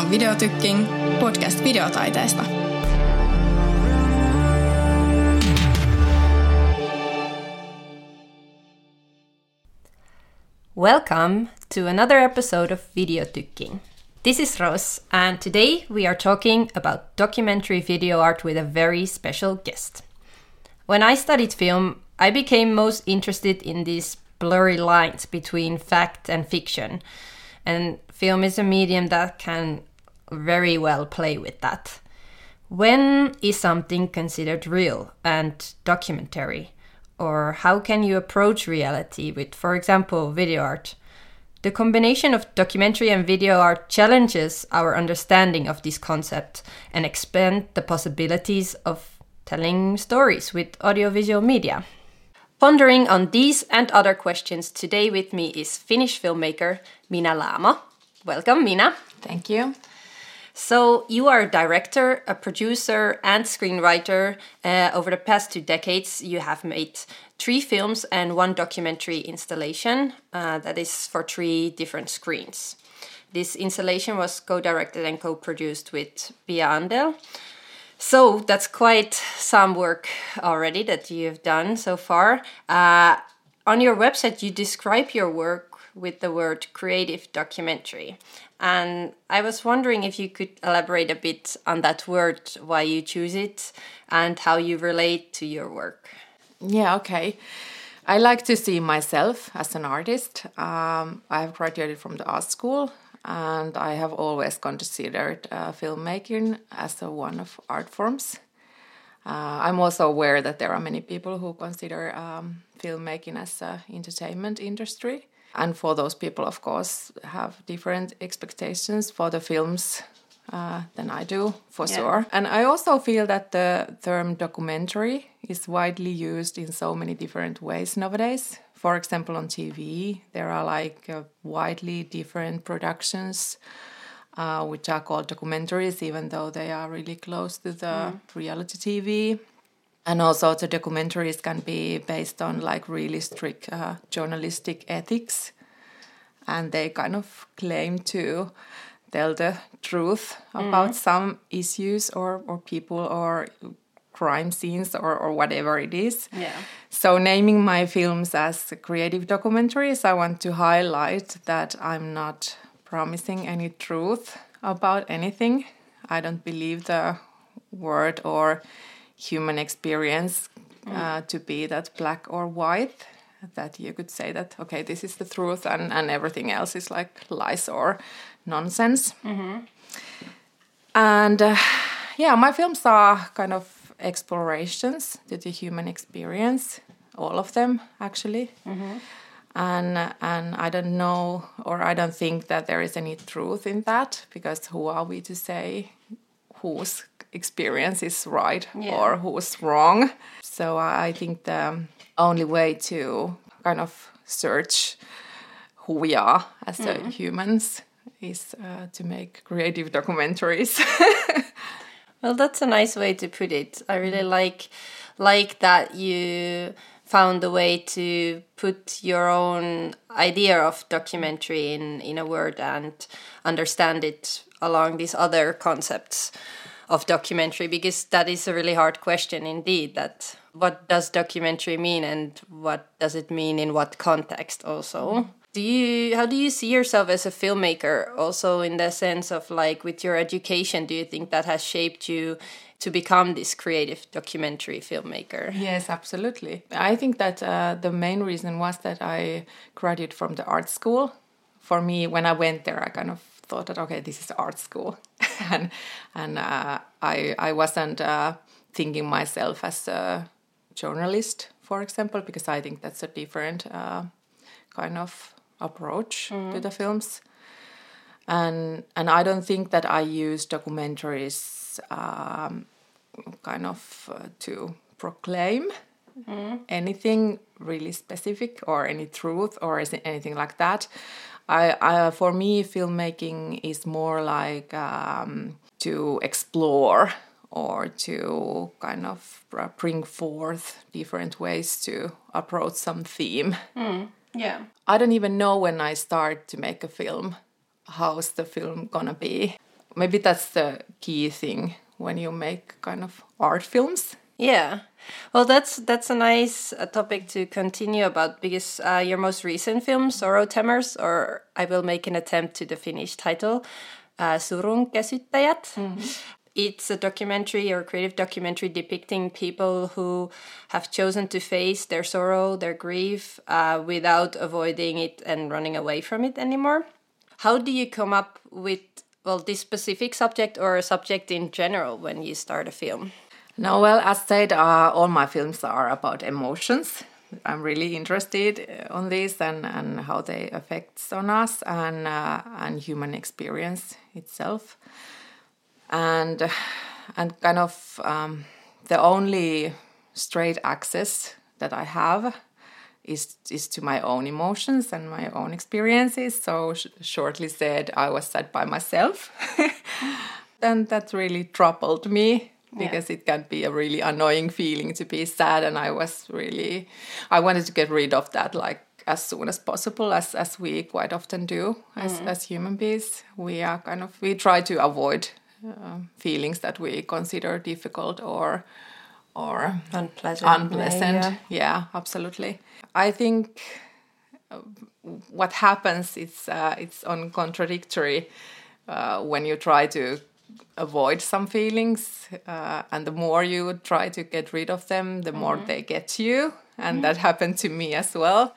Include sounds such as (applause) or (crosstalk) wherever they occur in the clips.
on Videotykking, podcast videotaiteesta. Welcome to another episode of Videotykking. This is Roos, and today we are talking about documentary video art with a very special guest. When I studied film, I became most interested in these blurry lines between fact and fiction, and film is a medium that can very well play with that. When is something considered real and documentary? Or how can you approach reality with, for example, video art? The combination of documentary and video art challenges our understanding of this concept and expand the possibilities of telling stories with audiovisual media. Pondering on these and other questions today with me is Finnish filmmaker Mina Laamo. Welcome, Mina. Thank you. So, you are a director, a producer, and screenwriter. Uh, over the past two decades, you have made three films and one documentary installation uh, that is for three different screens. This installation was co directed and co produced with Pia Andell. So, that's quite some work already that you've done so far. Uh, on your website, you describe your work with the word creative documentary. And I was wondering if you could elaborate a bit on that word, why you choose it, and how you relate to your work. Yeah, okay. I like to see myself as an artist. Um, I have graduated from the art school, and I have always considered uh, filmmaking as a one of art forms. Uh, I'm also aware that there are many people who consider um, filmmaking as an entertainment industry and for those people of course have different expectations for the films uh, than I do, for yeah. sure. And I also feel that the term documentary is widely used in so many different ways nowadays. For example, on TV, there are like uh, widely different productions uh, which are called documentaries, even though they are really close to the mm. reality TV and also the documentaries can be based on like really strict uh, journalistic ethics and they kind of claim to tell the truth about mm. some issues or, or people or crime scenes or, or whatever it is. Yeah. So naming my films as creative documentaries, I want to highlight that I'm not promising any truth about anything. I don't believe the word or human experience uh, to be that black or white that you could say that okay this is the truth and, and everything else is like lies or nonsense mm-hmm. and uh, yeah my films are kind of explorations to the human experience all of them actually mm-hmm. and and i don't know or i don't think that there is any truth in that because who are we to say whose experience is right yeah. or who's wrong. So I think the only way to kind of search who we are as mm. humans is uh, to make creative documentaries. (laughs) well, that's a nice way to put it. I really like like that you found a way to put your own idea of documentary in in a word and understand it along these other concepts of documentary because that is a really hard question indeed that what does documentary mean and what does it mean in what context also? Do you how do you see yourself as a filmmaker also in the sense of like with your education do you think that has shaped you to become this creative documentary filmmaker? Yes absolutely. I think that uh, the main reason was that i graduated from the art school. For me when i went there i kind of thought that okay, this is art school, (laughs) and and uh, I I wasn't uh, thinking myself as a journalist, for example, because I think that's a different uh, kind of approach mm. to the films, and and I don't think that I use documentaries um, kind of uh, to proclaim mm. anything really specific or any truth or anything like that. I, I for me, filmmaking is more like um, to explore or to kind of bring forth different ways to approach some theme. Mm, yeah. I don't even know when I start to make a film how's the film gonna be. maybe that's the key thing when you make kind of art films. Yeah. Well, that's that's a nice uh, topic to continue about because uh, your most recent film, Sorrow Tamers, or I will make an attempt to the Finnish title, uh, Surun käsittäjät. It's a documentary or creative documentary depicting people who have chosen to face their sorrow, their grief, uh, without avoiding it and running away from it anymore. How do you come up with well this specific subject or a subject in general when you start a film? No, well, as said, uh, all my films are about emotions. I'm really interested uh, on this and, and how they affect on us and uh, and human experience itself and and kind of um, the only straight access that I have is is to my own emotions and my own experiences. So sh- shortly said, I was sad by myself, (laughs) and that really troubled me because yeah. it can be a really annoying feeling to be sad, and I was really I wanted to get rid of that like as soon as possible as as we quite often do as mm. as human beings we are kind of we try to avoid uh, feelings that we consider difficult or or unpleasant. Unpleasant, yeah. yeah, absolutely. I think uh, what happens is uh, it's on contradictory uh, when you try to avoid some feelings, uh, and the more you try to get rid of them, the more mm -hmm. they get you, and mm -hmm. that (laughs) happened to me as well.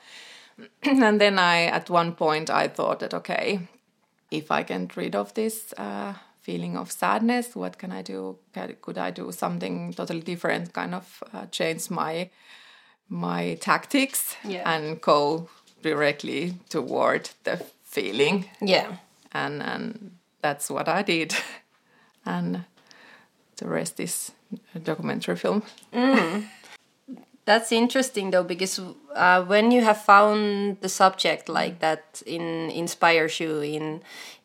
(clears throat) and then I, at one point, I thought that okay, if I can get rid of this uh, feeling of sadness what can i do could i do something totally different kind of uh, change my my tactics yeah. and go directly toward the feeling yeah and and that's what i did (laughs) and the rest is a documentary film mm. that's interesting though because uh, when you have found the subject like that in inspires you in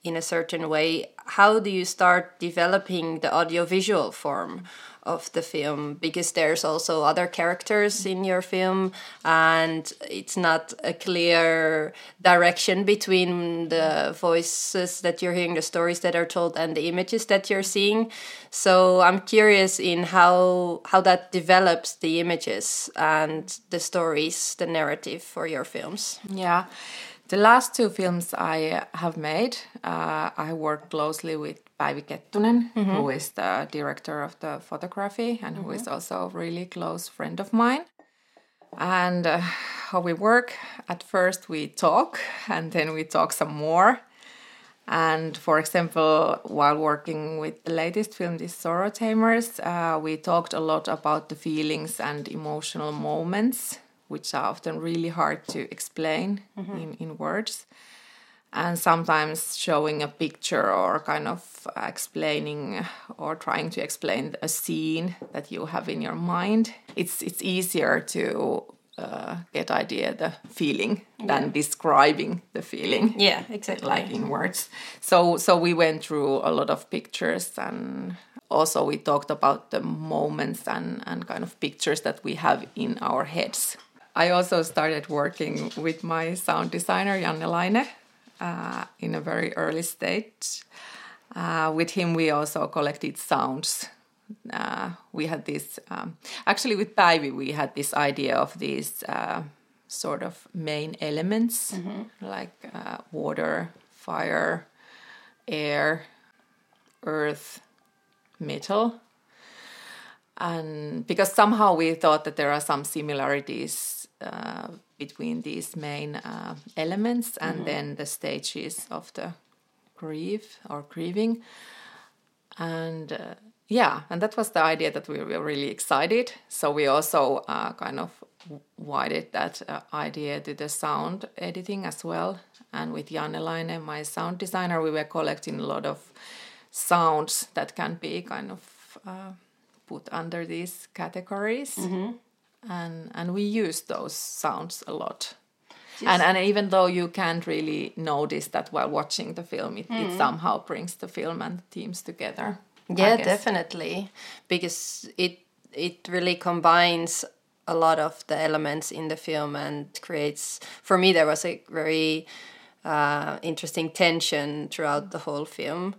in a certain way how do you start developing the audiovisual form of the film? Because there's also other characters in your film and it's not a clear direction between the voices that you're hearing the stories that are told and the images that you're seeing. So i'm curious in how how that develops the images and the stories the narrative for your films. Yeah the last two films I have made, uh, I worked closely with Päivi Kettunen, mm-hmm. who is the director of the photography and mm-hmm. who is mm-hmm. also a really close friend of mine. And uh, how we work, at first we talk and then we talk some more. And for example, while working with the latest film, this Sorrow Tamers, uh, we talked a lot about the feelings and emotional moments which are often really hard to explain mm-hmm. in, in words. And sometimes showing a picture or kind of explaining or trying to explain a scene that you have in your mind, it's it's easier to uh, get idea the feeling than yeah. describing the feeling. Yeah, exactly. Like in words. So so we went through a lot of pictures and also we talked about the moments and, and kind of pictures that we have in our heads I also started working with my sound designer Janne Laine uh, in a very early stage. Uh, with him, we also collected sounds. Uh, we had this, um, actually, with Päivi, we had this idea of these uh, sort of main elements mm-hmm. like uh, water, fire, air, earth, metal. And because somehow we thought that there are some similarities uh, between these main uh, elements and mm -hmm. then the stages of the grief or grieving. And uh, yeah and that was the idea that we were really excited. So we also uh, kind of widened that uh, idea to the sound editing as well. And with Janne Laine, my sound designer we were collecting a lot of sounds that can be kind of uh, put under these categories. Mm -hmm and and we use those sounds a lot. And and even though you can't really notice that while watching the film it, mm. it somehow brings the film and the teams together yeah definitely. Because it it really combines a lot of the elements in the film and creates for me there was a very uh, interesting tension throughout the whole film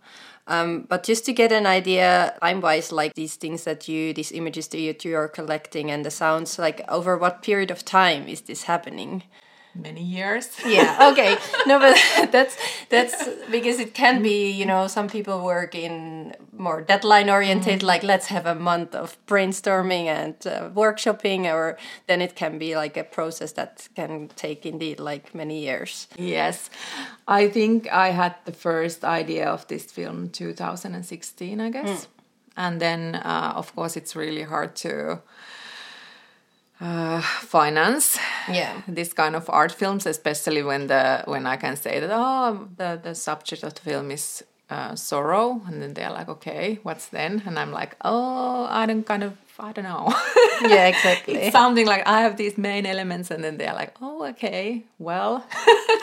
Um, but just to get an idea, time wise, like these things that you, these images that you, you are collecting and the sounds, like over what period of time is this happening? Many years. yeah. Okay. No, but (laughs) (laughs) that's that's because it can be. You know, some people work in more deadline oriented. Mm. Like let's have a month of brainstorming and uh, workshopping, or then it can be like a process that can take indeed like many years. Yes, I think I had the first idea of this film 2016, I guess, mm. and then uh, of course it's really hard to uh, finance. Yeah. This kind of art films especially when the when i can say that oh the the subject of the film is uh, sorrow. And then they're like okay what's then? And i'm like oh i don't kind of i don't know. Yeah exactly. (laughs) Something like i have these main elements and then they're like oh okay well.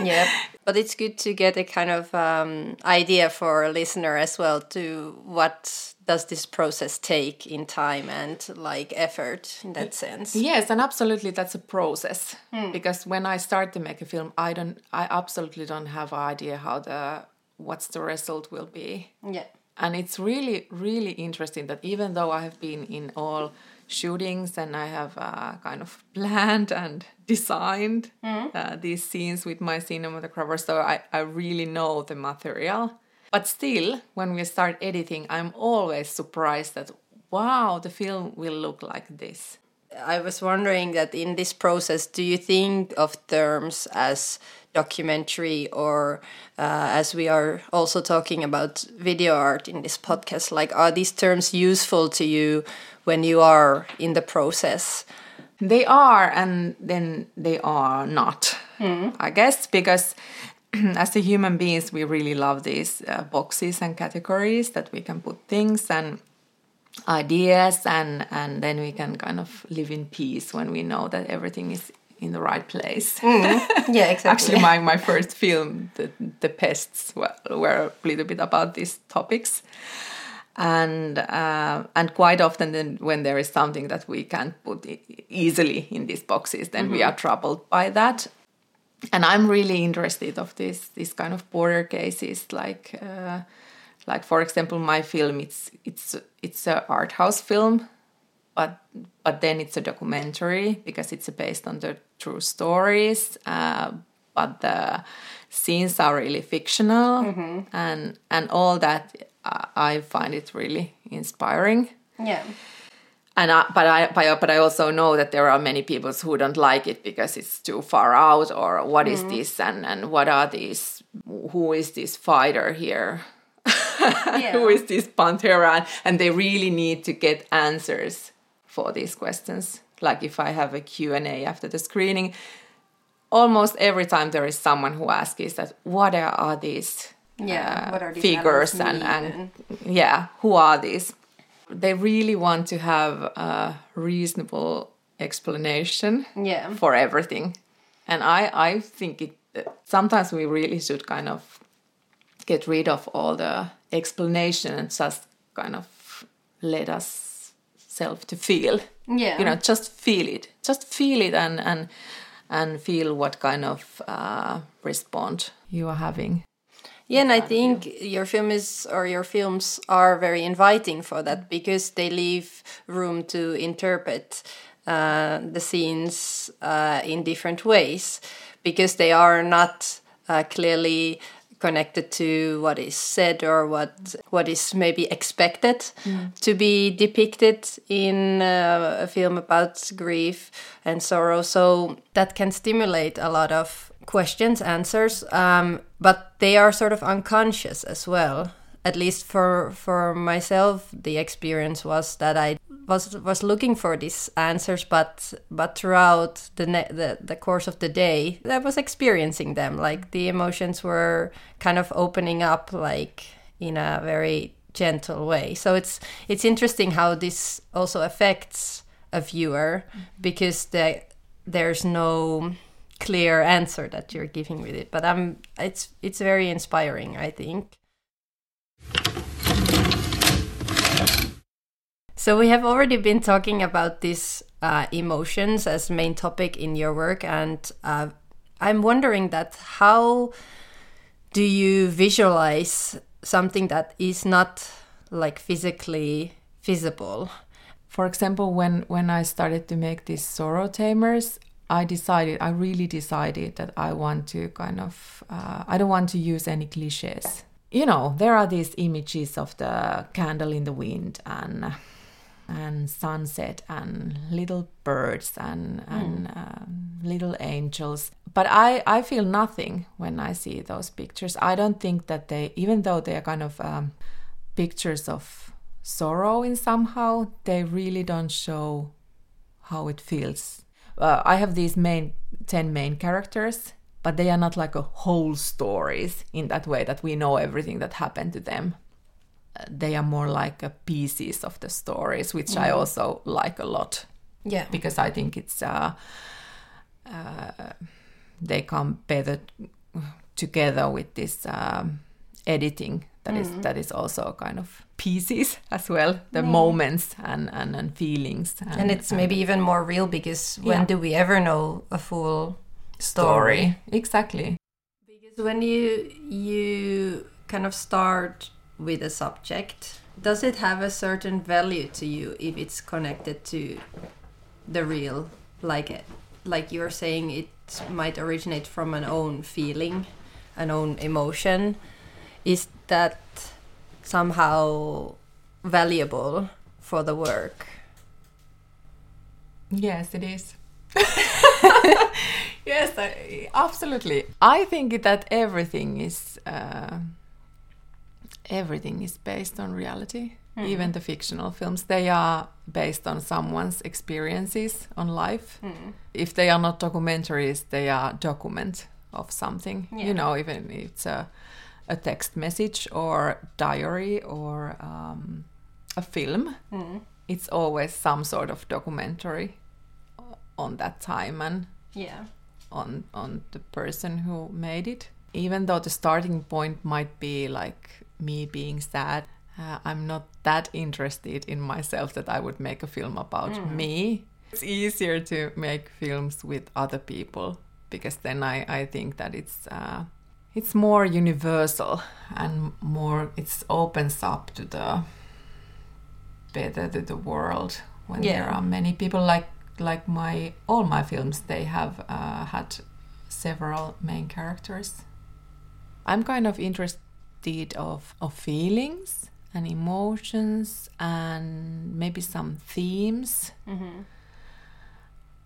Yeah (laughs) but it's good to get a kind of um, idea for a listener as well to what does this process take in time and like effort in that sense. yes and absolutely that's a process. Hmm. because when i start to make a film i don't i absolutely don't have an idea how the what's the result will be. Yeah. And it's really really interesting that even though i have been in all shootings and i have uh, kind of (laughs) planned and designed mm. uh, these scenes with my cinematographer so I, I really know the material but still, when we start editing, I'm always surprised that, wow, the film will look like this. I was wondering that in this process, do you think of terms as documentary or uh, as we are also talking about video art in this podcast, like are these terms useful to you when you are in the process? They are, and then they are not, mm. I guess, because (clears throat) as a human beings, we really love these uh, boxes and categories that we can put things and ideas, and and then we can kind of live in peace when we know that everything is in the right place. Mm. Yeah, (laughs) exactly. Actually, my my first film, the the pests, were, were a little bit about these topics. And uh, and quite often, then when there is something that we can't put easily in these boxes, then mm -hmm. we mm-hmm. are troubled by that and I'm really interested of this this kind of border cases, like uh, like for example, my film it's it's it's a art house film, but but then it's a documentary because it's based on the true stories, uh, but the scenes are really fictional, mm-hmm. and and all that uh, I find it really inspiring. Yeah and I, but I but, I also know that there are many people who don't like it because it's too far out or what mm. is this and and what are these who is this fighter here (laughs) yeah. who is this pantera and they really need to get answers for these questions like if I have a Q&A after the screening almost every time there is someone who asks is that what are these yeah uh, what are these figures and, and yeah who are these they really want to have a reasonable explanation yeah. for everything. And I, I think it sometimes we really should kind of get rid of all the explanation and just kind of let us self to feel. Yeah. You know, just feel it. Just feel it and and and feel what kind of uh, response you are having. Yeah, and I think your film is or your films are very inviting for that because they leave room to interpret uh, the scenes uh, in different ways because they are not uh, clearly connected to what is said or what what is maybe expected mm. to be depicted in uh, a film about grief and sorrow so that can stimulate a lot of questions, answers, um, but they are sort of unconscious as well. At least for for myself, the experience was that I was was looking for these answers, but but throughout the the the course of the day, I was experiencing them. Like the emotions were kind of opening up, like in a very gentle way. So it's it's interesting how this also affects a viewer because the, there's no clear answer that you're giving with it but um it's it's very inspiring i think so we have already been talking about these uh, emotions as main topic in your work and uh, i'm wondering that how do you visualize something that is not like physically visible. For example, when when I started to make these sorrow tamers, I decided, I really decided that I want to kind of, uh, I don't want to use any cliches. You know, there are these images of the candle in the wind and and sunset and little birds and and um, little angels. But I I feel nothing when I see those pictures. I don't think that they, even though they are kind of um, pictures of sorrow in somehow, they really don't show how it feels uh, I have these main 10 main characters, but they are not like a whole stories in that way that we know everything that happened to them. They are more like a pieces of the stories, which mm. I also like a lot. Yeah. Because I think it's, uh, uh, they come better together with this um, editing that mm. is that is also kind of pieces as well the mm. moments and, and, and feelings and, and it's and maybe even more real because when do we ever know a full story? story exactly because when you you kind of start with a subject does it have a certain value to you if it's connected to the real like it like you're saying it might originate from an own feeling an own emotion is that somehow valuable for the work. Yes, it is. (laughs) yes, I, absolutely. I think that everything is uh, everything is based on reality. Mm. Even the fictional films, they are based on someone's experiences on life. Mm. If they are not documentaries, they are document of something. Yeah. You know, even if it's a a text message or diary or um, a film, mm. it's always some sort of documentary on that time and yeah on on the person who made it. Even though the starting point might be like me being sad, uh, I'm not that interested in myself that I would make a film about mm. me. It's easier to make films with other people because then I, I think that it's uh, it's more universal and more it opens up to the better to the world when yeah. there are many people like like my all my films they have uh, had several main characters i'm kind of interested of of feelings and emotions and maybe some themes mm-hmm.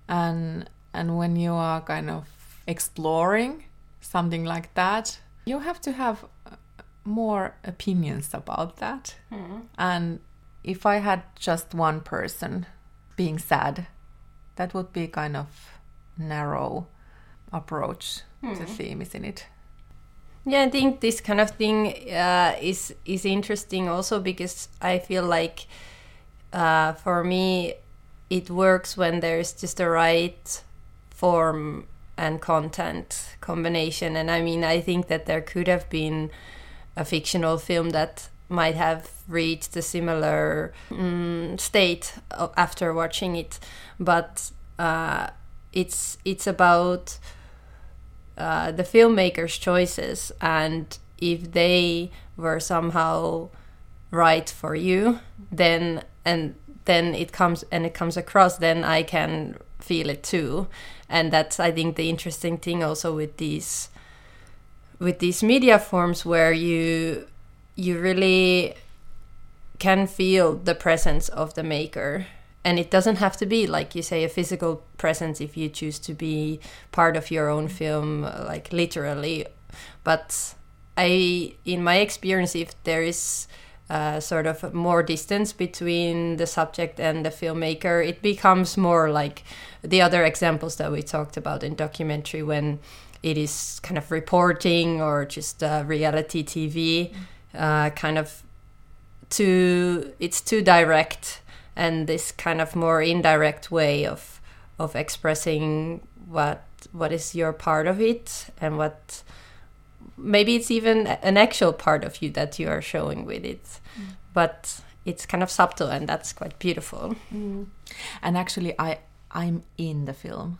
and and when you are kind of exploring something like that, you have to have uh, more opinions about that. Mm. And if I had just one person being sad, that would be kind of narrow approach mm. to theme, isn't it? Yeah, I think this kind of thing uh, is is interesting also because I feel like uh, for me it works when there's just the right form and content combination. And I mean, I think that there could have been a fictional film that might have reached a similar um, state after watching it, but uh, it's it's about uh, the filmmaker's choices and if they were somehow right for you, then and then it comes and it comes across, then I can feel it too. And that's i think the interesting thing also with these with these media forms where you you really can feel the presence of the maker and it doesn't have to be like you say a physical presence if you choose to be part of your own film like literally. But i in my experience if there is uh, sort of more distance between the subject and the filmmaker, it becomes more like the other examples that we talked about in documentary when it is kind of reporting or just uh, reality TV, uh, kind of too it's too direct and this kind of more indirect way of of expressing what what is your part of it and what maybe it's even an actual part of you that you are showing with it mm. but it's kind of subtle and that's quite beautiful mm. and actually i i'm in the film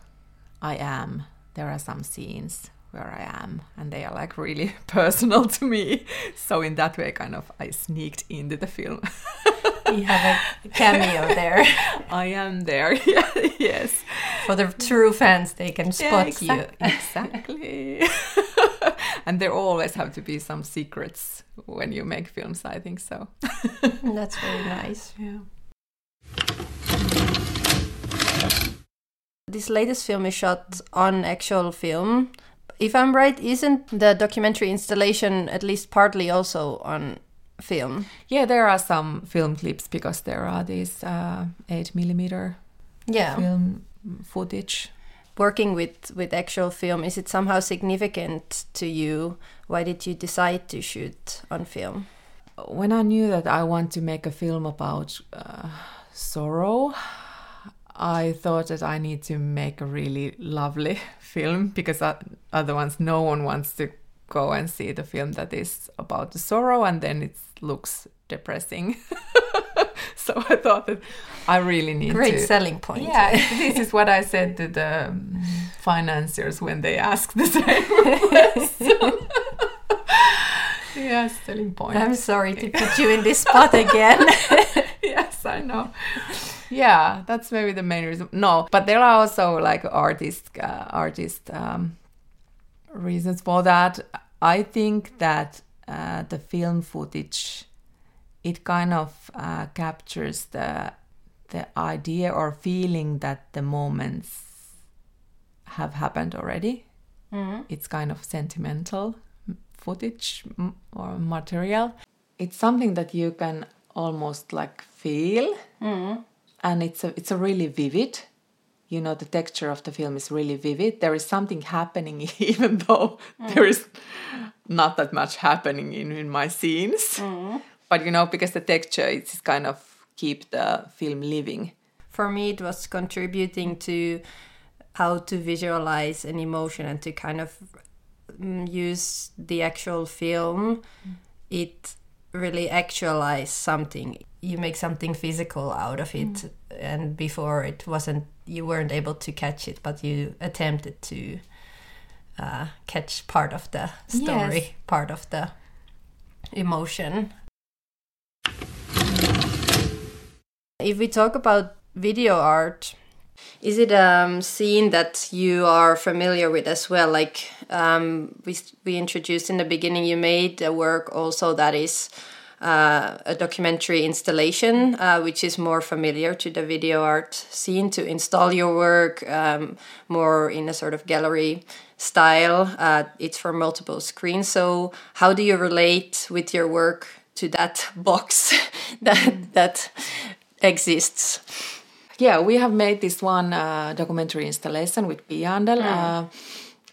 i am there are some scenes where I am, and they are like really (laughs) personal to me. So in that way, kind of, I sneaked into the film. (laughs) you have a cameo there. (laughs) I am there. (laughs) yes. For the true fans, they can spot yeah, you. (laughs) exactly. and there always have to be some secrets when you make films. I think so. That's very nice. Yeah. This latest film is shot on actual film. If I'm right, isn't the documentary installation at least partly also on film? Yeah, there are some film clips because there are these uh, eight millimeter Yeah. film footage. Working with with actual film, is it somehow significant to you? Why did you decide to shoot on film? When I knew that I want to make a film about uh, sorrow, I thought that I need to make a really lovely (laughs) film because otherwise no one wants to go and see the film that is about the sorrow and then it looks depressing. (laughs) so I thought that I really need Great to selling point. Yeah, (laughs) this is what I said to the um, financiers when they asked the same (laughs) question. yes, selling point. I'm sorry to put you in this spot again. yes, I know. Yeah, that's maybe the main reason. No, but there are also like artist, uh, artist um, reasons for that. I think that uh, the film footage, it kind of uh, captures the the idea or feeling that the moments have happened already. It's kind of sentimental footage or material. It's something that you can almost like feel, and it's a it's a really vivid. You know, the texture of the film is really vivid. There is something happening, (laughs) even though mm. there is not that much happening in, in my scenes. Mm. But you know, because the texture is kind of keep the film living. For me, it was contributing to how to visualize an emotion and to kind of mm, use the actual film. Mm. It really actualize something. You make something physical out of it, and before it wasn't, you weren't able to catch it, but you attempted to uh, catch part of the story, Yes. part of the emotion. If we talk about video art, is it a um, scene that you are familiar with as well? Like um, we we introduced in the beginning, you made a work also that is uh, a documentary installation, uh, which is more familiar to the video art scene. To install your work um, more in a sort of gallery style, uh, it's for multiple screens. So how do you relate with your work to that (laughs) box (laughs) that that exists? Yeah, we have made this one uh, documentary installation with Pia Andell. Uh,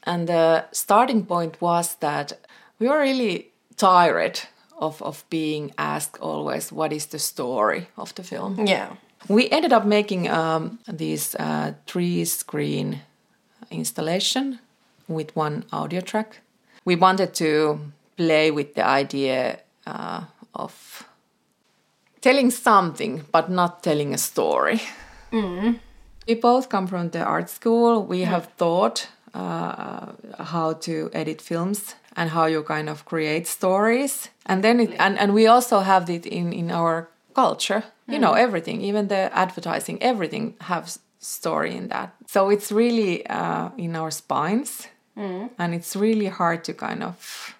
and the starting point was that we were really tired of, of being asked always, what is the story of the film? Yeah. We ended up making um, this uh, three screen installation with one audio track. We wanted to play with the idea uh, of telling something but not telling a story. We both come from the art school. We have thought uh, how to edit films and how you kind of create stories. And then it, and, and we also have it in, in our culture. You know, mm. everything, even the advertising, everything has story in that. So it's really uh, in our spines. Mm. And it's really hard to kind of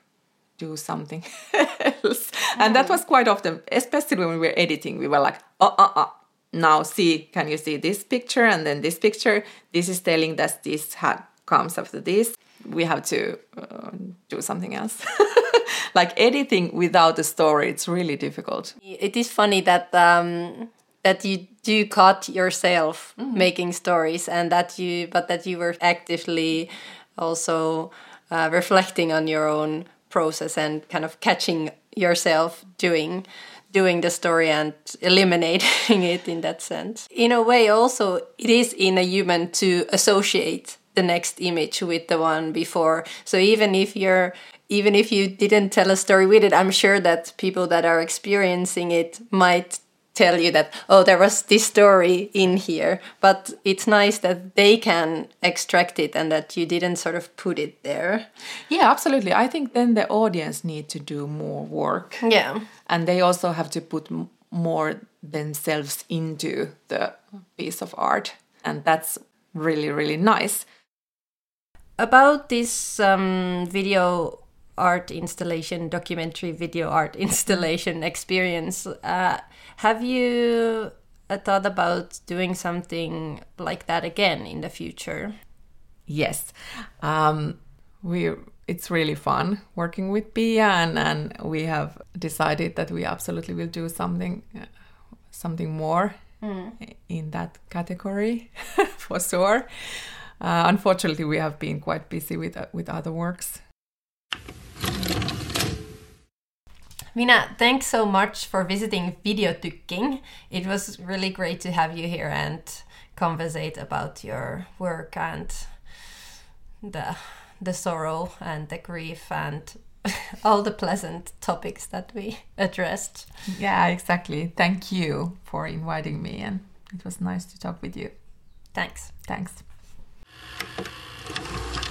do something (laughs) else. And that mm. was quite often, especially when we were editing, we were like, oh, oh, oh. Now see, can you see this picture and then this picture? This is telling that this ha- comes after this. We have to uh, do something else. (laughs) like editing without a story, it's really difficult. It is funny that um, that you do caught yourself making stories, and that you but that you were actively also uh, reflecting on your own process and kind of catching yourself doing doing the story and eliminating (laughs) it in that sense. In a way, also it is in a human to associate the next image with the one before. So even if you're even if you didn't tell a story with it, I'm sure that people that are experiencing it might tell you that oh there was this story in here but it's nice that they can extract it and that you didn't sort of put it there Yeah, absolutely. I think then the audience need to do more work. yeah and they also have to put m- more themselves into the piece of art and that's really really nice about this um, video art installation documentary video art (laughs) installation experience uh, have you uh, thought about doing something like that again in the future? Yes. Um, we it's really fun working with pia and, and we have decided that we absolutely will do something something more in that category (laughs) for sure uh, unfortunately we have been quite busy with uh, with other works Mina, thanks so much for visiting Video Videotykking. It was really great to have you here and conversate about your work and the the sorrow and the grief and (laughs) all the pleasant topics that we addressed. Yeah, exactly. Thank you for inviting me, and it was nice to talk with you. Thanks. Thanks. 何?